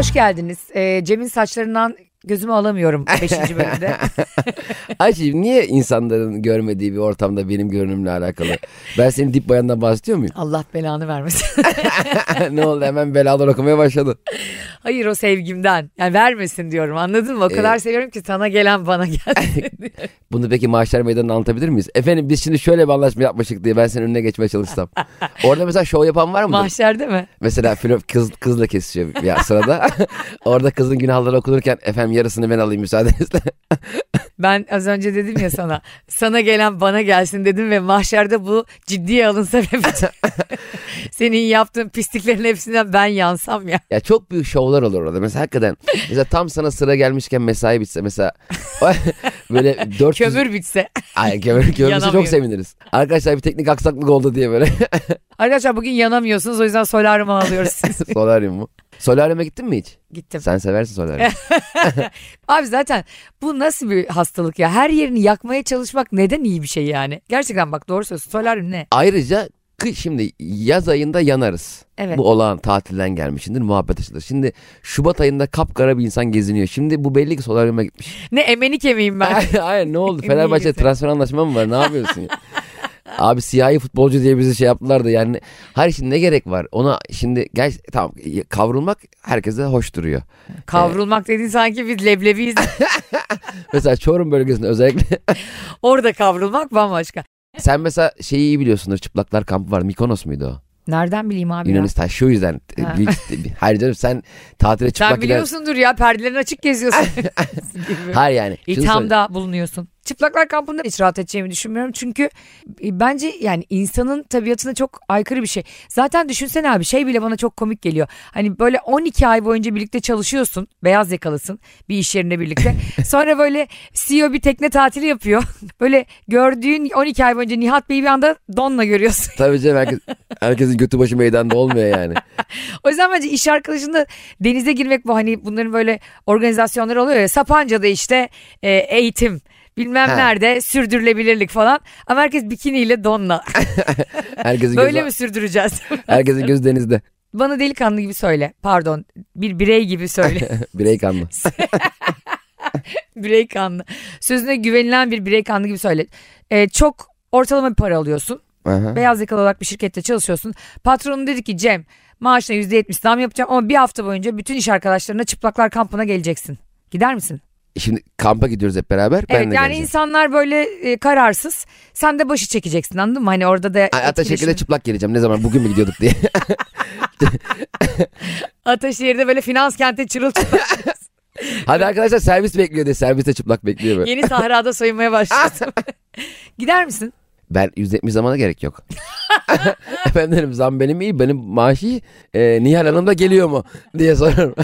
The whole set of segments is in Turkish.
Hoş geldiniz. Ee, Cem'in saçlarından gözümü alamıyorum 5. bölümde. Ayşe niye insanların görmediği bir ortamda benim görünümle alakalı? Ben senin dip bayandan bahsediyor muyum? Allah belanı vermesin. ne oldu hemen belalar okumaya başladı. Hayır o sevgimden. Yani vermesin diyorum anladın mı? O kadar seviyorum ki sana gelen bana gelsin. Bunu peki maaşlar meydanında anlatabilir miyiz? Efendim biz şimdi şöyle bir anlaşma yapmıştık diye ben senin önüne geçmeye çalışsam. Orada mesela şov yapan var mı? Mahşerde mi? Mesela kız, kızla kesişiyor ya sırada. Orada kızın günahları okunurken efendim yarısını ben alayım müsaadenizle. Ben az önce dedim ya sana. sana gelen bana gelsin dedim ve mahşerde bu ciddiye alınsa ve senin yaptığın pisliklerin hepsinden ben yansam ya. Ya çok büyük şovlar olur orada. Mesela hakikaten mesela tam sana sıra gelmişken mesai bitse mesela böyle 400... Kömür bitse. Ay kömür, kömür bitse çok seviniriz. Arkadaşlar bir teknik aksaklık oldu diye böyle. Arkadaşlar bugün yanamıyorsunuz o yüzden solaryuma alıyoruz sizi. Solaryum mu? Solaryuma gittin mi hiç? Gittim. Sen seversin solaryum. Abi zaten bu nasıl bir hastalık ya? Her yerini yakmaya çalışmak neden iyi bir şey yani? Gerçekten bak doğru söylüyorsun. Solaryum ne? Ayrıca kış şimdi yaz ayında yanarız. Evet. Bu olağan tatilden gelmişindir muhabbet açılır. Şimdi Şubat ayında kapkara bir insan geziniyor. Şimdi bu belli ki solaryuma gitmiş. Ne emeni kemiğim ben. Ay, ay, ne oldu? Fenerbahçe transfer anlaşma mı var? Ne yapıyorsun ya? Abi siyahi futbolcu diye bizi şey yaptılar da yani hayır şimdi ne gerek var ona şimdi gel tamam kavrulmak herkese hoş duruyor. Kavrulmak dediğin sanki biz leblebiyiz. Mesela Çorum bölgesinde özellikle Orada kavrulmak bambaşka. sen mesela şeyi iyi biliyorsundur çıplaklar kampı var Mikonos muydu o? Nereden bileyim abi ya? Yunanistan şu yüzden büyük, hayır canım sen tatile çıplak Sen gider. biliyorsundur ya perdelerin açık geziyorsun. Hayır yani. İthamda bulunuyorsun. Çıplaklar kampında hiç rahat edeceğimi düşünmüyorum. Çünkü e, bence yani insanın tabiatına çok aykırı bir şey. Zaten düşünsene abi şey bile bana çok komik geliyor. Hani böyle 12 ay boyunca birlikte çalışıyorsun. Beyaz yakalısın bir iş yerinde birlikte. Sonra böyle CEO bir tekne tatili yapıyor. Böyle gördüğün 12 ay boyunca Nihat Bey'i bir anda donla görüyorsun. Tabii canım herkes, herkesin götü başı meydanda olmuyor yani. O yüzden bence iş arkadaşında denize girmek bu hani bunların böyle organizasyonları oluyor ya. Sapanca'da işte e, eğitim bilmem Ha. nerede sürdürülebilirlik falan. Ama herkes bikiniyle donla. Herkesin Böyle gözü, mi sürdüreceğiz? herkesin gözü denizde. Bana delikanlı gibi söyle. Pardon. Bir birey gibi söyle. Birey kanlı. birey kanlı. Sözüne güvenilen bir birey kanlı gibi söyle. E, çok ortalama bir para alıyorsun. Aha. Beyaz yakalı olarak bir şirkette çalışıyorsun. Patronun dedi ki Cem maaşına %70 zam yapacağım ama bir hafta boyunca bütün iş arkadaşlarına çıplaklar kampına geleceksin. Gider misin? Şimdi kampa gidiyoruz hep beraber. Ben evet de yani geleceğim. insanlar böyle e, kararsız. Sen de başı çekeceksin anladın mı? Hani orada da Ay, şekilde çıplak geleceğim. Ne zaman bugün mü gidiyorduk diye. Ataşehir'de böyle finans kente çırılçıplak. Hadi arkadaşlar servis bekliyor diye. Serviste çıplak bekliyor böyle. Yeni sahrada soyunmaya başlıyorsun. Gider misin? Ben %70 zamana gerek yok. Efendim dedim zam benim iyi. Benim maaşı iyi. Ee, Nihal Hanım da geliyor mu? diye sorarım.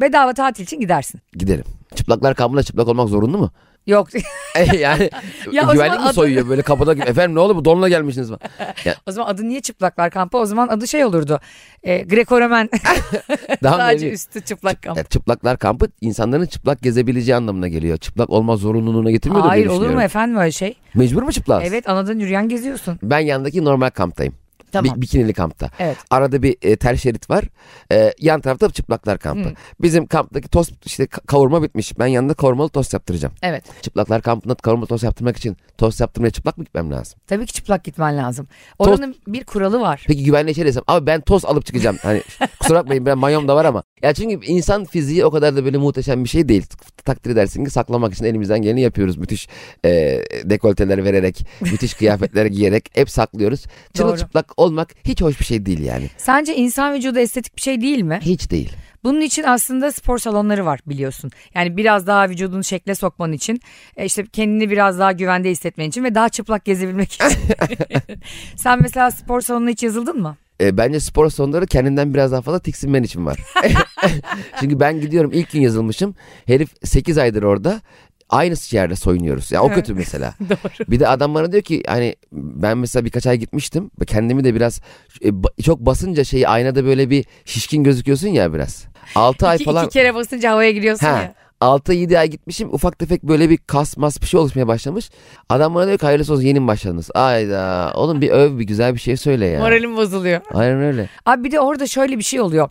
Bedava tatil için gidersin. Giderim. Çıplaklar kampına çıplak olmak zorunlu mu? Yok. E, yani Ya güvenlik mi adı- soyuyor böyle kapıda? Efendim ne oldu bu donla gelmişsiniz mi? o zaman adı niye çıplaklar kampı? O zaman adı şey olurdu. E, Greco-Romen Daha sadece ne- üstü çıplak kamp. Ya, çıplaklar kampı insanların çıplak gezebileceği anlamına geliyor. Çıplak olma zorunluluğuna getirmiyor Hayır olur mu efendim öyle şey? Mecbur mu çıplak? Evet anadan yürüyen geziyorsun. Ben yandaki normal kamptayım. Tamam. Bi- bikinili kampta. Evet. Arada bir e, tel şerit var. E, yan tarafta çıplaklar kampı. Hı. Bizim kamptaki tost işte ka- kavurma bitmiş. Ben yanında kavurmalı tost yaptıracağım. Evet. Çıplaklar kampında kavurmalı tost yaptırmak için tost yaptırmaya çıplak mı gitmem lazım? Tabii ki çıplak gitmen lazım. Oranın bir kuralı var. Peki güvenli içeri desem abi ben tost alıp çıkacağım. Hani kusura bakmayın ben mayom da var ama. Ya çünkü insan fiziği o kadar da böyle muhteşem bir şey değil. Takdir edersin ki saklamak için elimizden geleni yapıyoruz. Müthiş e, dekolteler vererek, müthiş kıyafetler giyerek hep saklıyoruz. Doğru. Olmak hiç hoş bir şey değil yani. Sence insan vücudu estetik bir şey değil mi? Hiç değil. Bunun için aslında spor salonları var biliyorsun. Yani biraz daha vücudunu şekle sokman için, e, işte kendini biraz daha güvende hissetmen için ve daha çıplak gezebilmek için. Sen mesela spor salonuna hiç yazıldın mı? E, bence spor salonları kendinden biraz daha fazla tiksinmen için var. Çünkü ben gidiyorum ilk gün yazılmışım. Herif 8 aydır orada. Aynı yerde soyunuyoruz. Ya o kötü mesela. Doğru. Bir de adam bana diyor ki hani ben mesela birkaç ay gitmiştim. Kendimi de biraz e, çok basınca şeyi aynada böyle bir şişkin gözüküyorsun ya biraz. 6 ay İki, falan. iki kere basınca havaya giriyorsun Ha, ya. 6-7 ay gitmişim ufak tefek böyle bir kas mas bir şey oluşmaya başlamış. Adam bana diyor ki hayırlısı olsun yeni mi başladınız? Ayda oğlum bir öv bir güzel bir şey söyle ya. Moralim bozuluyor. Aynen öyle. Abi bir de orada şöyle bir şey oluyor.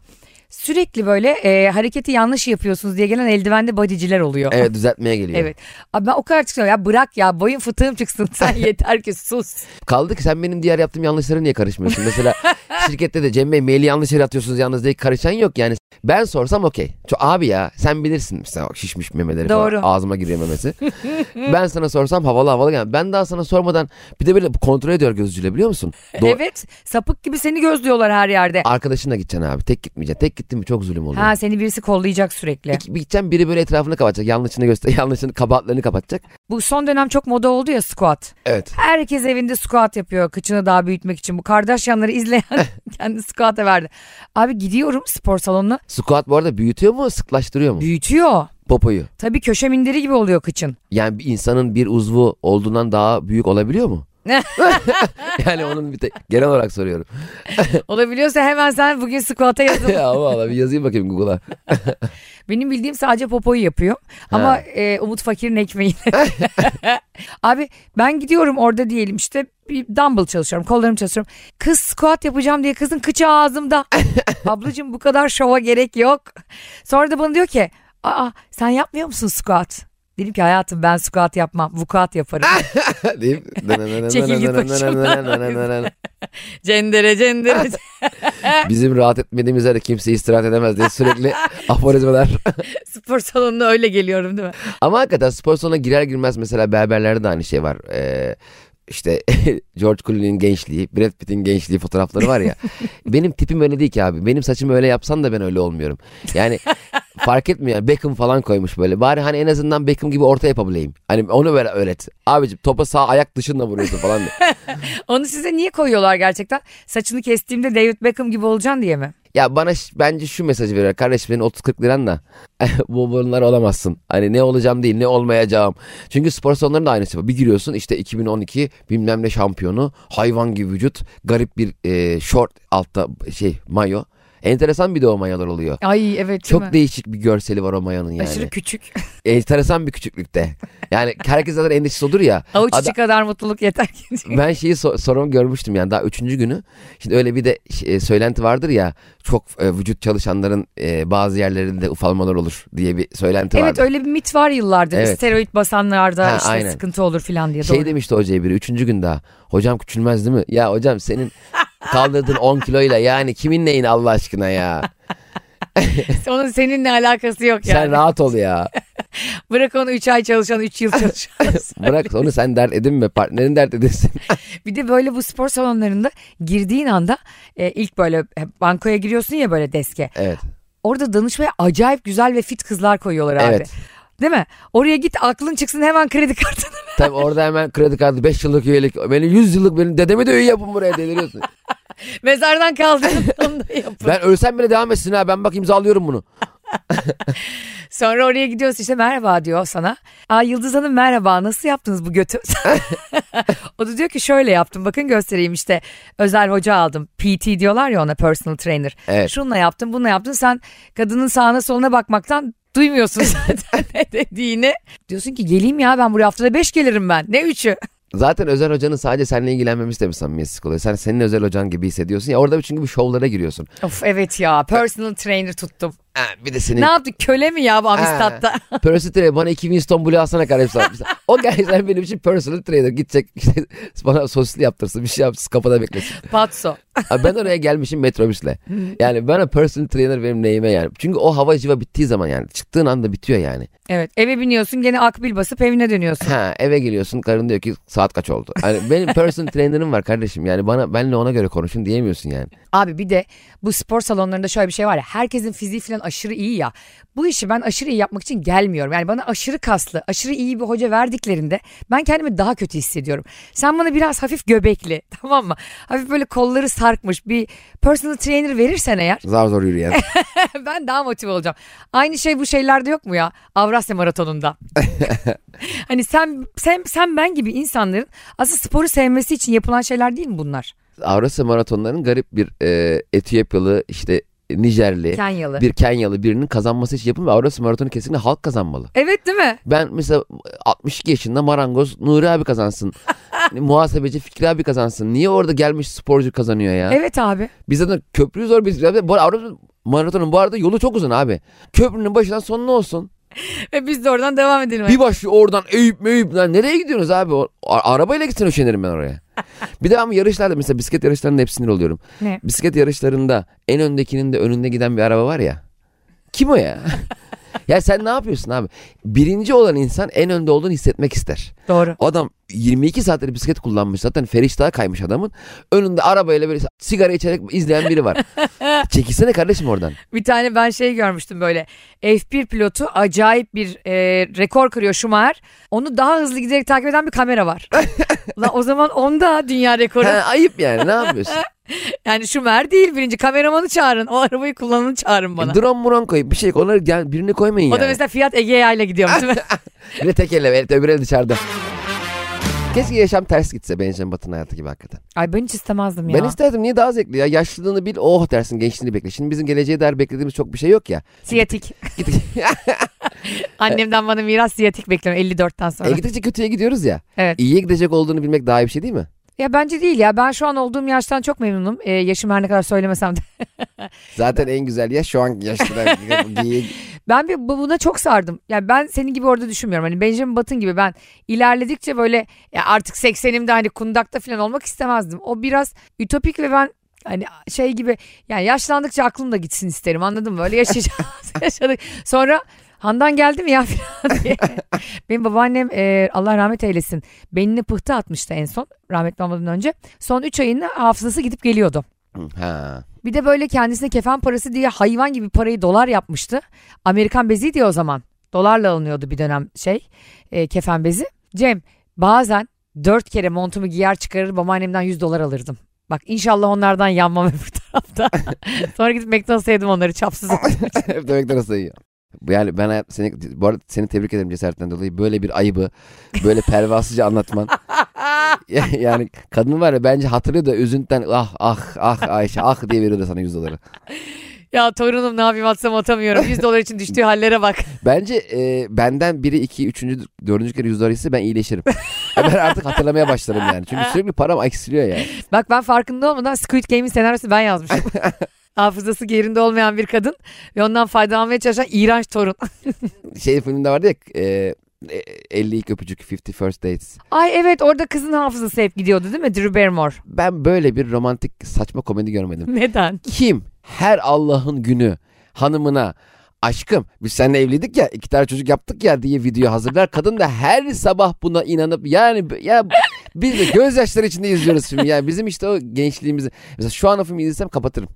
Sürekli böyle e, hareketi yanlış yapıyorsunuz diye gelen eldivende bodyciler oluyor. Evet düzeltmeye geliyor. Evet. Abi ben o kadar çıkıyorum ya bırak ya boyun fıtığım çıksın sen yeter ki sus. Kaldı ki sen benim diğer yaptığım yanlışlara niye karışmıyorsun? Mesela şirkette de Cem Bey maili yanlış yere atıyorsunuz yalnız diye karışan yok yani. Ben sorsam okey. Abi ya sen bilirsin mesela şişmiş memeleri Doğru. falan ağzıma giriyor memesi. ben sana sorsam havalı havalı yani. Ben daha sana sormadan bir de böyle kontrol ediyor gözcüyle biliyor musun? Do- evet sapık gibi seni gözlüyorlar her yerde. Arkadaşınla gideceksin abi. Tek gitmeyeceksin. Tek gittin mi çok zulüm oluyor. Ha seni birisi kollayacak sürekli. İki- bir gideceksin biri böyle etrafını kapatacak. Yanlışını göster, yanlışını kabahatlerini kapatacak. Bu son dönem çok moda oldu ya squat. Evet. Herkes evinde squat yapıyor kıçını daha büyütmek için. Bu Kardashianları izleyen kendi squat'a verdi. Abi gidiyorum spor salonuna Squat bu arada büyütüyor mu sıklaştırıyor mu? büyütüyor. Popoyu. Tabii köşe minderi gibi oluyor kıçın. Yani bir insanın bir uzvu olduğundan daha büyük olabiliyor mu? yani onun bir tek genel olarak soruyorum. Olabiliyorsa hemen sen bugün squat'a yazıl. ya valla bir yazayım bakayım Google'a. Benim bildiğim sadece popoyu yapıyor. Ama Ha. e, Umut Fakir'in ekmeğini. Abi ben gidiyorum orada diyelim işte bir dumbbell çalışıyorum. Kollarımı çalışıyorum. Kız squat yapacağım diye kızın kıçı ağzımda. Ablacığım bu kadar şova gerek yok. Sonra da bana diyor ki aa sen yapmıyor musun squat? Dedim ki hayatım ben squat yapmam. Vukuat yaparım. Deyip. Çekil git başımdan. cendere cendere. Bizim rahat etmediğimiz yerde kimse istirahat edemez diye sürekli aforizmalar. Spor salonuna öyle geliyorum değil mi? Ama hakikaten spor salonuna girer girmez mesela berberlerde de aynı şey var. Ee, işte George Clooney'nin gençliği, Brad Pitt'in gençliği fotoğrafları var ya. benim tipim öyle değil ki abi. Benim saçımı öyle yapsan da ben öyle olmuyorum. Yani fark etmiyor. yani. Beckham falan koymuş böyle. Bari hani en azından Beckham gibi orta yapabileyim. Hani onu böyle öğret. Abicim topa sağ ayak dışında vuruyorsun falan. Onu size niye koyuyorlar gerçekten? Saçını kestiğimde David Beckham gibi olacaksın diye mi? Ya bana bence şu mesajı veriyor. Kardeşim benim 30-40 liran da bu bunlar olamazsın. Hani ne olacağım değil ne olmayacağım. Çünkü spor salonlarında aynısı var. Bir giriyorsun işte 2012 bilmem ne şampiyonu hayvan gibi vücut garip bir e, short altta şey mayo. Enteresan bir de o mayolar oluyor. Ay evet Çok mi? değişik bir görseli var o mayonun yani. Aşırı küçük. Enteresan bir küçüklükte. Yani herkes zaten endişesi olur ya. Avuç Ada- içi kadar mutluluk yeter ki. ben şeyi so- sorumu görmüştüm yani daha üçüncü günü. Şimdi öyle bir de e, söylenti vardır ya çok e, vücut çalışanların e, bazı yerlerinde ufalmalar olur diye bir söylenti evet vardı. öyle bir mit var yıllardır. Evet. Steroid basanlarda Ha, işte aynen. sıkıntı olur filan diye. Şey Doğru. demişti hocaya biri üçüncü gün daha. Hocam küçülmez değil mi? Ya hocam senin kaldırdığın 10 kiloyla yani kimin neyin Allah aşkına ya. Onun seninle alakası yok yani. Sen rahat ol ya. Bırak onu 3 ay çalışan 3 yıl çalışan. Bırak onu sen dert edinme. Partnerin dert edinsin. bir de böyle bu spor salonlarında girdiğin anda e, ilk böyle bankoya giriyorsun ya böyle deske. evet. Orada danışmaya acayip güzel ve fit kızlar koyuyorlar abi. Evet. Değil mi? Oraya git aklın çıksın hemen kredi kartını. Tabii orada hemen kredi kartı 5 yıllık üyelik. Benim 100 yıllık benim dedeme de üye yapın buraya deliriyorsun. Mezardan kaldırıp onu da yapın. Ben ölsem bile devam etsin ha. Ben bak imzalıyorum bunu. Sonra oraya gidiyorsun işte merhaba diyor sana. Aa Yıldız Hanım merhaba nasıl yaptınız bu götü? o da diyor ki şöyle yaptım bakın göstereyim işte özel hoca aldım. PT diyorlar ya ona personal trainer. Evet. Şununla yaptım bununla yaptım sen kadının sağına soluna bakmaktan duymuyorsun zaten ne dediğini. Diyorsun ki geleyim ya ben buraya haftada beş gelirim ben ne üçü. Zaten özel hocanın sadece seninle ilgilenmemesi de bir samimiyetsizlik oluyor. Sen senin özel hocan gibi hissediyorsun ya. Orada çünkü bir şovlara giriyorsun. Of evet ya personal trainer tuttum. Ha, bir de senin Ne yaptı köle mi ya bu Amistad'da? personal trainer bana 2 Winston Blue alsana kardeşim. o gerçekten benim için personal trainer. Gidecek işte bana sosisli yaptırsın bir şey yapsın kapıda beklesin. Patso. Abi ben oraya gelmişim metrobüsle. Yani bana personal trainer benim neyime yani. Çünkü o hava civa bittiği zaman yani. Çıktığın anda bitiyor yani. Evet eve biniyorsun gene akbil basıp evine dönüyorsun. Ha eve geliyorsun karın diyor ki saat kaç oldu. Hani benim personal trainer'ım var kardeşim. Yani bana benle ona göre konuşun diyemiyorsun yani. Abi bir de bu spor salonlarında şöyle bir şey var ya herkesin fiziği falan aşırı iyi ya. Bu işi ben aşırı iyi yapmak için gelmiyorum. Yani bana aşırı kaslı, aşırı iyi bir hoca verdiklerinde ben kendimi daha kötü hissediyorum. Sen bana biraz hafif göbekli tamam mı? Hafif böyle kolları sarkmış bir personal trainer verirsen eğer Zar zor yürüyen. ben daha motive olacağım. Aynı şey bu şeylerde yok mu ya? Avrasya Maratonu'nda. hani sen, sen sen ben gibi insanların aslında sporu sevmesi için yapılan şeyler değil mi bunlar? Avrasya maratonlarının garip bir e, Etiyopyalı işte Nijerli Kenyalı. bir Kenyalı birinin kazanması için yapılmıyor. Avrasya maratonu kesinlikle halk kazanmalı. Evet değil mi? Ben mesela 62 yaşında marangoz Nuri abi kazansın. Muhasebeci Fikri abi kazansın. Niye orada gelmiş sporcu kazanıyor ya? Evet abi. Biz zaten köprüyü zor biz. Bu Avrupa Maratonun bu arada yolu çok uzun abi. Köprünün başından sonuna olsun. Ve biz de oradan devam edelim. Bir başlıyor oradan eyüp meyüp. Lan nereye gidiyorsunuz abi? O, a- arabayla gitsen üşenirim ben oraya. bir de ama yarışlarda mesela bisiklet yarışlarında hep sinir oluyorum. Ne? Bisiklet yarışlarında en öndekinin de önünde giden bir araba var ya. Kim o ya? ya sen ne yapıyorsun abi? Birinci olan insan en önde olduğunu hissetmek ister. Doğru. Adam 22 saattir bisiklet kullanmış zaten feriştahı kaymış adamın. Önünde arabayla böyle sigara içerek izleyen biri var. Çekilsene kardeşim oradan. Bir tane ben şey görmüştüm böyle. F1 pilotu acayip bir e, rekor kırıyor Schumacher. Onu daha hızlı giderek takip eden bir kamera var. Ulan o zaman onda dünya rekoru. Ha, ayıp yani ne yapıyorsun? Yani Schumacher değil birinci kameramanı çağırın. O arabayı kullananı çağırın bana. Drone muron koyup bir şey onları gel, birini koymayın O yani. da mesela Fiat Egea ile gidiyormuş değil mi? Bir de tek elle evet, öbür el dışarıda. Keşke yaşam ters gitse Benjamin Button hayatı gibi hakikaten. Ay ben hiç istemezdim ya. Ben isterdim niye daha zevkli ya yaşlılığını bil oh dersin gençliğini bekle. Şimdi bizim geleceğe dair beklediğimiz çok bir şey yok ya. Siyatik. Annemden bana miras siyatik bekliyorum 54'ten sonra. e, gidince kötüye gidiyoruz ya. Evet. İyiye gidecek olduğunu bilmek daha iyi bir şey değil mi? Ya bence değil ya. Ben şu an olduğum yaştan çok memnunum. Ee, yaşım her ne kadar söylemesem de. Zaten en güzel yaş şu an. Diye- Ben bir bu- buna çok sardım. Yani ben senin gibi orada düşünmüyorum. Hani Benjamin Button gibi ben ilerledikçe böyle ya artık 80'imde hani kundakta falan olmak istemezdim. O biraz ütopik ve ben hani şey gibi yani yaşlandıkça aklım da gitsin isterim anladın mı? Öyle yaşayacağız. yaşadık. Sonra Handan geldi mi ya falan diye. Benim babaannem e, Allah rahmet eylesin beynine pıhtı atmıştı en son rahmetli olmadan önce. Son 3 ayında hafızası gidip geliyordu. ha. Bir de böyle kendisine kefen parası diye hayvan gibi parayı dolar yapmıştı. Amerikan bezi diye o zaman. Dolarla alınıyordu bir dönem şey e, kefen bezi. Cem bazen dört kere montumu giyer çıkarır babaannemden 100 dolar alırdım. Bak inşallah onlardan yanmam öbür tarafta. Sonra gidip McDonald's'a yedim onları çapsız. Hep demekten nasıl iyi. Yani ben seni, bu arada seni tebrik ederim cesaretinden dolayı. Böyle bir ayıbı böyle pervasızca anlatman. Ya- yani kadın var ya bence hatırlıyor da üzüntüden ah ah ah Ayşe ah diye veriyordu sana 100 doları. ya torunum ne yapayım atsam atamıyorum. 100 dolar için düştüğü hallere bak. Bence e, benden biri iki üçüncü dördüncü kere 100 dolar ise ben iyileşirim. ben artık hatırlamaya başlarım yani. Çünkü sürekli param eksiliyor yani. Bak ben farkında olmadan Squid Game'in senaryosunu ben yazmışım. Hafızası yerinde olmayan bir kadın ve ondan faydalanmaya çalışan iğrenç torun. Şey filminde vardı ya e, e, 50 ilk öpücük 50 first dates. Ay evet orada kızın hafızası hep gidiyordu değil mi? Drew Barrymore. Ben böyle bir romantik saçma komedi görmedim. Neden? Kim her Allah'ın günü hanımına aşkım biz seninle evliydik ya iki tane çocuk yaptık ya diye video hazırlar. Kadın da her sabah buna inanıp yani ya biz de gözyaşları içinde izliyoruz filmi. Yani bizim işte o gençliğimizi. Mesela şu an o filmi izlesem kapatırım.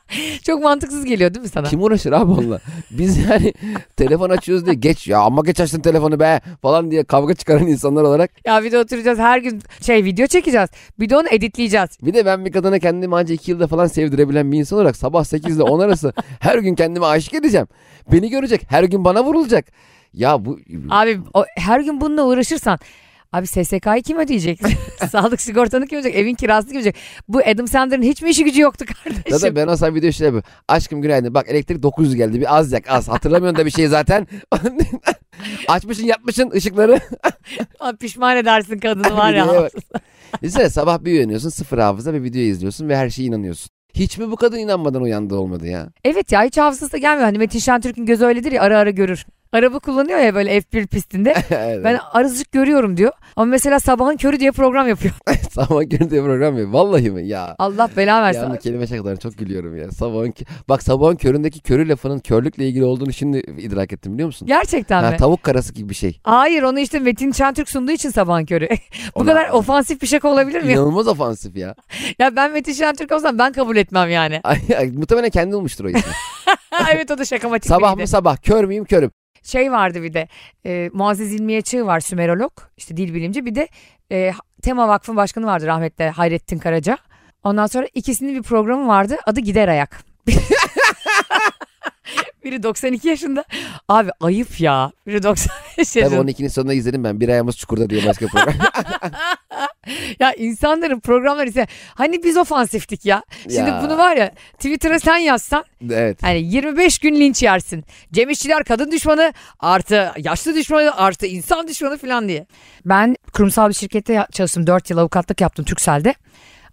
Çok mantıksız geliyor değil mi sana? Kim uğraşır abi onunla? Biz yani telefon açıyoruz diye geç ya amma geç açtın telefonu be falan diye kavga çıkaran insanlar olarak. Ya bir de oturacağız her gün şey video çekeceğiz. Bir de onu editleyeceğiz. Bir de ben bir kadına kendimi ancak iki yılda falan sevdirebilen bir insan olarak sabah 8 ile 10 arası her gün kendime aşık edeceğim. Beni görecek her gün bana vurulacak. Ya bu Abi o, her gün bununla uğraşırsan Abi SSK'yı kim ödeyecek? Sağlık sigortanı kim ödeyecek? Evin kirasını kim ödeyecek? Bu Adam Sandler'ın hiç mi işi gücü yoktu kardeşim? Zaten ben olsam video şey yapıyorum. Aşkım günaydın. Bak elektrik 900 geldi. Bir az yak az. Hatırlamıyorsun da bir şey zaten. Açmışsın yapmışsın ışıkları. Abi pişman edersin kadını var ya. Düşünsene sabah bir uyanıyorsun sıfır hafıza bir video izliyorsun ve her şeye inanıyorsun. Hiç mi bu kadın inanmadan uyandığı olmadı ya? Evet ya hiç hafızası da gelmiyor. Hani Metin Şentürk'ün gözü öyledir ya ara ara görür. Araba kullanıyor ya böyle F1 pistinde. Evet. Ben arızık görüyorum diyor. Ama mesela sabahın körü diye program yapıyor. Sabah görüntü program ya. Vallahi mi? Ya. Allah bela versin. Ya kelime şakalarına çok gülüyorum ya. Sabahın Bak sabahın köründeki körü lafının körlükle ilgili olduğunu şimdi idrak ettim biliyor musun? Gerçekten Ha, mi? tavuk karası gibi bir şey. Hayır onu işte Metin Şentürk sunduğu için sabahın körü. Bu Ona- kadar ofansif bir şaka olabilir mi? İnanılmaz ofansif ya. ya ben Metin Şentürk olsam ben kabul etmem yani. Muhtemelen kendi olmuştur o ismi. evet o da şakamatik sabah mı sabah kör müyüm körüm. Şey vardı bir de e, Muazzez İlmiye Çığ var Sümerolog işte dil bilimci bir de e, Tema Vakfı'nın başkanı vardı rahmetli Hayrettin Karaca. Ondan sonra ikisinin bir programı vardı adı Gider Ayak. Biri 92 yaşında. Abi ayıp ya. Biri 95 Tabii yaşında. 12'nin sonunda izledim ben. Bir ayağımız çukurda diye başka program. Ya insanların programları ise hani biz ofansiftik ya. Şimdi Ya. bunu var ya Twitter'a sen yazsan evet. hani 25 gün linç yersin. Cem İşçiler kadın düşmanı artı yaşlı düşmanı artı insan düşmanı falan diye. Ben kurumsal bir şirkette ya- çalıştım. 4 yıl avukatlık yaptım Türkcell'de.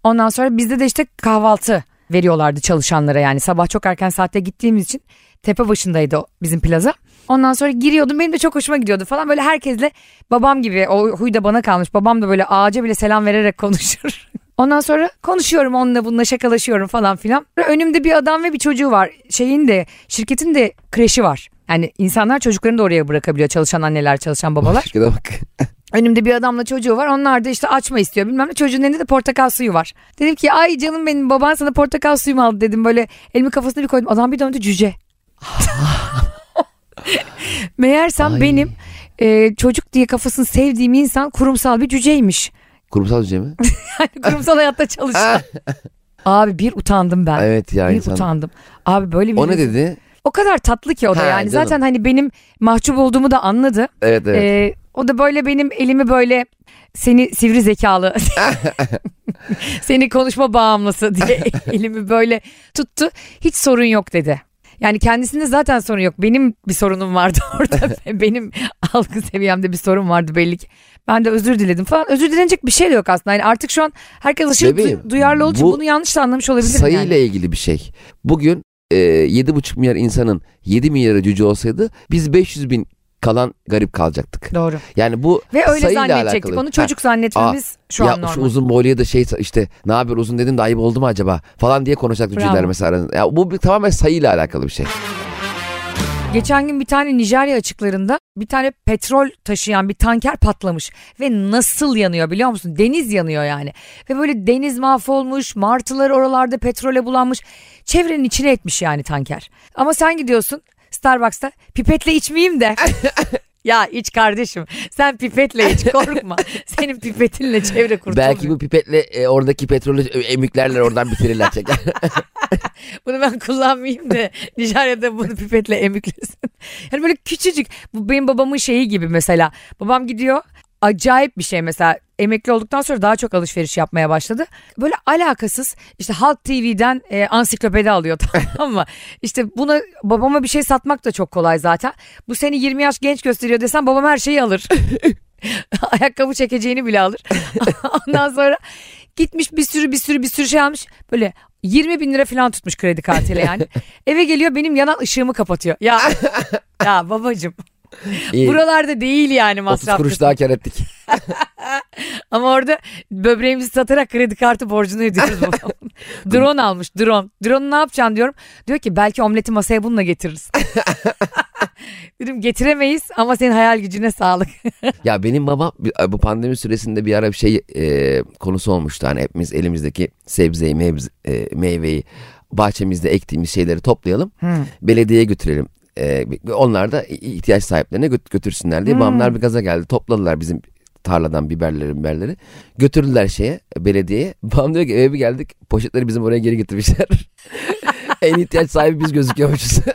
Ondan sonra bizde de işte kahvaltı veriyorlardı çalışanlara yani. Sabah çok erken saatte gittiğimiz için tepe başındaydı o bizim plaza. Ondan sonra giriyordum benim de çok hoşuma gidiyordu falan böyle herkesle babam gibi o huy da bana kalmış. Babam da böyle ağaca bile selam vererek konuşur. Ondan sonra konuşuyorum onunla bununla şakalaşıyorum falan filan. Önümde bir adam ve bir çocuğu var. Şeyin de şirketin de kreşi var. Yani insanlar çocuklarını da oraya bırakabiliyor çalışan anneler çalışan babalar. Şirkete bak. Önümde bir adamla çocuğu var. Onlar da işte açma istiyor bilmem ne. Çocuğun elinde de portakal suyu var. Dedim ki ay canım benim baban sana portakal suyu mu aldı dedim. Böyle elimi kafasına bir koydum. Adam bir döndü cüce. Meğersem Ay. benim e, çocuk diye kafasını sevdiğim insan kurumsal bir cüceymiş. Kurumsal düzey mi? Yani kurumsal hayatta çalışan. Abi bir utandım ben. evet ya bir insan. utandım. Abi böyle bir O ne dedi? O kadar tatlı ki o da Ha, yani. canım. Zaten hani benim mahcup olduğumu da anladı. Evet evet. Ee, o da böyle benim elimi böyle seni sivri zekalı seni konuşma bağımlısı diye elimi böyle tuttu. Hiç sorun yok dedi. Yani kendisinde zaten sorun yok. Benim bir sorunum vardı orada. benim algı seviyemde bir sorun vardı belli ki. Ben de özür diledim falan. Özür dilenecek bir şey de yok aslında. Yani artık şu an herkes aşırı Bebeğim, du- duyarlı olduğu için bu bunu yanlış da anlamış olabilir Sayıyla yani. ilgili bir şey. Bugün e, 7,5 milyar insanın 7 milyarı cüce olsaydı biz 500 bin kalan garip kalacaktık. Doğru. Yani bu Ve öyle sayıyla zannedecektik. alakalı. Onu çocuk zannetmemiz şu ya an normal. şu uzun boyluya da şey işte ne haber uzun dedim de ayıp oldu mu acaba falan diye konuşacak cüceler mesela. aranızda. Ya bu bir, tamamen sayıyla alakalı bir şey. Geçen gün bir tane Nijerya açıklarında bir tane petrol taşıyan bir tanker patlamış ve nasıl yanıyor biliyor musun? Deniz yanıyor yani. Ve böyle deniz mahvolmuş, martılar oralarda petrole bulanmış. Çevrenin içine etmiş yani tanker. Ama sen gidiyorsun Starbucks'ta pipetle içmeyeyim de. ya iç kardeşim sen pipetle iç korkma. Senin pipetinle çevre kurtulmuyor. Belki bu pipetle e, oradaki petrolü emüklerler oradan bitirirler çeker. Bunu ben kullanmayayım da Nijerya'da bunu pipetle emüklesin. Yani böyle küçücük bu benim babamın şeyi gibi mesela. Babam gidiyor acayip bir şey mesela emekli olduktan sonra daha çok alışveriş yapmaya başladı. Böyle alakasız işte Halk TV'den e, ansiklopedi alıyor tamam mı? İşte buna babama bir şey satmak da çok kolay zaten. Bu seni 20 yaş genç gösteriyor desem babam her şeyi alır. Ayakkabı çekeceğini bile alır. Ondan sonra gitmiş bir sürü bir sürü bir sürü şey almış. Böyle 20 bin lira falan tutmuş kredi kartıyla yani. Eve geliyor benim yanan ışığımı kapatıyor. Ya ya babacım İyi. buralarda değil yani 30 masraf. kuruş kısmı. daha kar ettik. Ama orada böbreğimizi satarak kredi kartı borcunu ödüyoruz drone almış drone. Drone'u ne yapacaksın diyorum. Diyor ki belki omleti masaya bununla getiririz. Dedim getiremeyiz ama senin hayal gücüne sağlık. Ya benim babam bu pandemi süresinde bir ara bir şey e, konusu olmuştu. Hani hepimiz elimizdeki sebzeyi, mevz, e, meyveyi, bahçemizde ektiğimiz şeyleri toplayalım. Belediyeye götürelim. E, onlar da ihtiyaç sahiplerine gö- götürsünler diye. Babamlar bir gaza geldi. Topladılar bizim tarladan biberleri biberleri. Götürdüler şeye belediyeye. Babam diyor ki eve bir geldik poşetleri bizim oraya geri getirmişler. en ihtiyaç sahibi biz gözüküyormuşuz.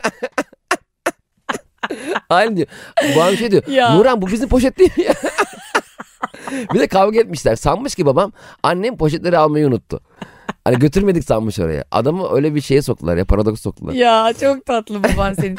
Aynı diyor. Babam şey diyor. Ya. Nurhan bu bizim poşet değil mi ya? bir de kavga etmişler. Sanmış ki babam annem poşetleri almayı unuttu. Hani götürmedik sanmış oraya. Adamı öyle bir şeye soktular ya paradoks soktular. Ya çok tatlı baban senin.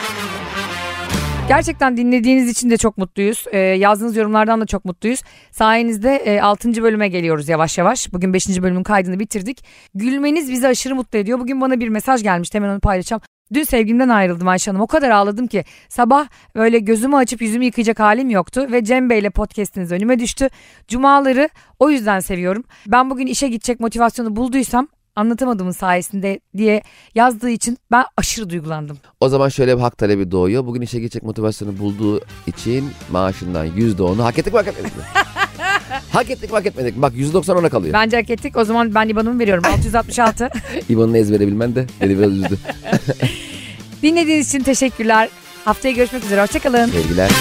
Gerçekten dinlediğiniz için de çok mutluyuz. Ee, yazdığınız yorumlardan da çok mutluyuz. Sayenizde e, 6. bölüme geliyoruz yavaş yavaş. Bugün 5. bölümün kaydını bitirdik. Gülmeniz bizi aşırı mutlu ediyor. Bugün bana bir mesaj gelmiş. Hemen onu paylaşacağım. Dün sevgimden ayrıldım Ayşe Hanım. O kadar ağladım ki sabah böyle gözümü açıp yüzümü yıkayacak halim yoktu. Ve Cem Bey'le podcastiniz önüme düştü. Cumaları o yüzden seviyorum. Ben bugün işe gidecek motivasyonu bulduysam anlatamadığımın sayesinde diye yazdığı için ben aşırı duygulandım. O zaman şöyle bir hak talebi doğuyor. Bugün işe geçecek motivasyonu bulduğu için maaşından %10'u hak ettik mi hak etmedik mi? hak ettik mi hak etmedik mi? Bak %90 ona kalıyor. Bence hak ettik. O zaman ben IBAN'ımı veriyorum. 666. İban'ını ezbere bilmen de beni biraz üzdü. Dinlediğiniz için teşekkürler. Haftaya görüşmek üzere. Hoşçakalın. Sevgiler.